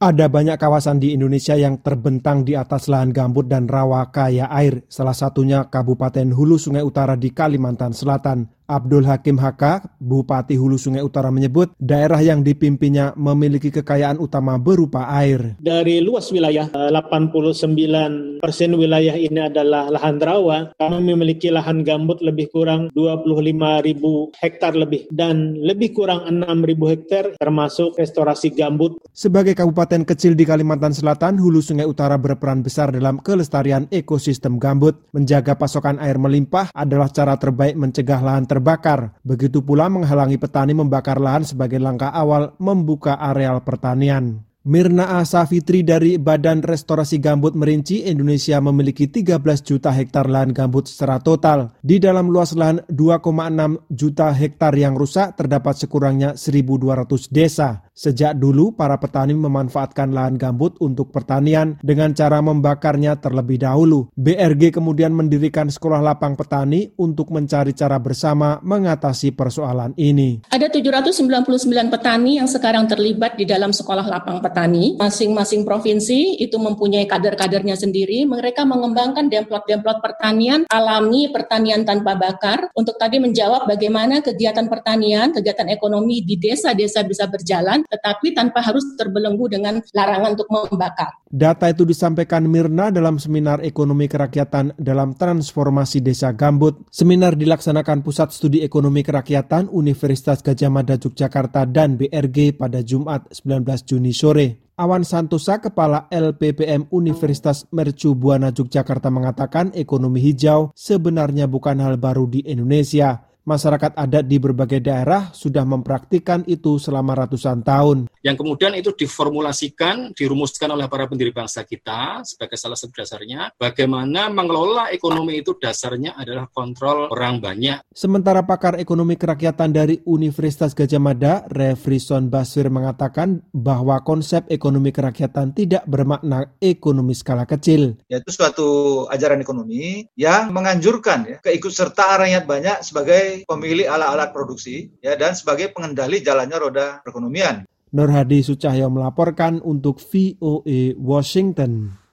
Ada banyak kawasan di Indonesia yang terbentang di atas lahan gambut dan rawa kaya air, salah satunya Kabupaten Hulu Sungai Utara di Kalimantan Selatan. Abdul Hakim Haka, Bupati Hulu Sungai Utara menyebut daerah yang dipimpinnya memiliki kekayaan utama berupa air. Dari luas wilayah, 89 eh, persen wilayah ini adalah lahan rawa. Kami memiliki lahan gambut lebih kurang 25 ribu hektar lebih dan lebih kurang 6 ribu hektar termasuk restorasi gambut. Sebagai kabupaten kecil di Kalimantan Selatan, Hulu Sungai Utara berperan besar dalam kelestarian ekosistem gambut. Menjaga pasokan air melimpah adalah cara terbaik mencegah lahan ter terbakar. Begitu pula menghalangi petani membakar lahan sebagai langkah awal membuka areal pertanian. Mirna Asa Fitri dari Badan Restorasi Gambut merinci Indonesia memiliki 13 juta hektar lahan gambut secara total. Di dalam luas lahan 2,6 juta hektar yang rusak terdapat sekurangnya 1.200 desa. Sejak dulu para petani memanfaatkan lahan gambut untuk pertanian dengan cara membakarnya terlebih dahulu. BRG kemudian mendirikan sekolah lapang petani untuk mencari cara bersama mengatasi persoalan ini. Ada 799 petani yang sekarang terlibat di dalam sekolah lapang petani. Masing-masing provinsi itu mempunyai kader-kadernya sendiri. Mereka mengembangkan demplot-demplot pertanian alami, pertanian tanpa bakar untuk tadi menjawab bagaimana kegiatan pertanian, kegiatan ekonomi di desa-desa bisa berjalan tetapi tanpa harus terbelenggu dengan larangan untuk membakar. Data itu disampaikan Mirna dalam seminar ekonomi kerakyatan dalam transformasi desa Gambut. Seminar dilaksanakan Pusat Studi Ekonomi Kerakyatan Universitas Gajah Mada Yogyakarta dan BRG pada Jumat 19 Juni sore. Awan Santosa, Kepala LPPM Universitas Mercu Buana Yogyakarta mengatakan ekonomi hijau sebenarnya bukan hal baru di Indonesia masyarakat adat di berbagai daerah sudah mempraktikkan itu selama ratusan tahun. Yang kemudian itu diformulasikan, dirumuskan oleh para pendiri bangsa kita sebagai salah satu dasarnya, bagaimana mengelola ekonomi itu dasarnya adalah kontrol orang banyak. Sementara pakar ekonomi kerakyatan dari Universitas Gajah Mada, Refrison Basir mengatakan bahwa konsep ekonomi kerakyatan tidak bermakna ekonomi skala kecil. Yaitu suatu ajaran ekonomi yang menganjurkan ya, keikutsertaan rakyat banyak pemilik alat-alat produksi ya dan sebagai pengendali jalannya roda perekonomian. Nur Hadi Sucahyo melaporkan untuk VOA Washington.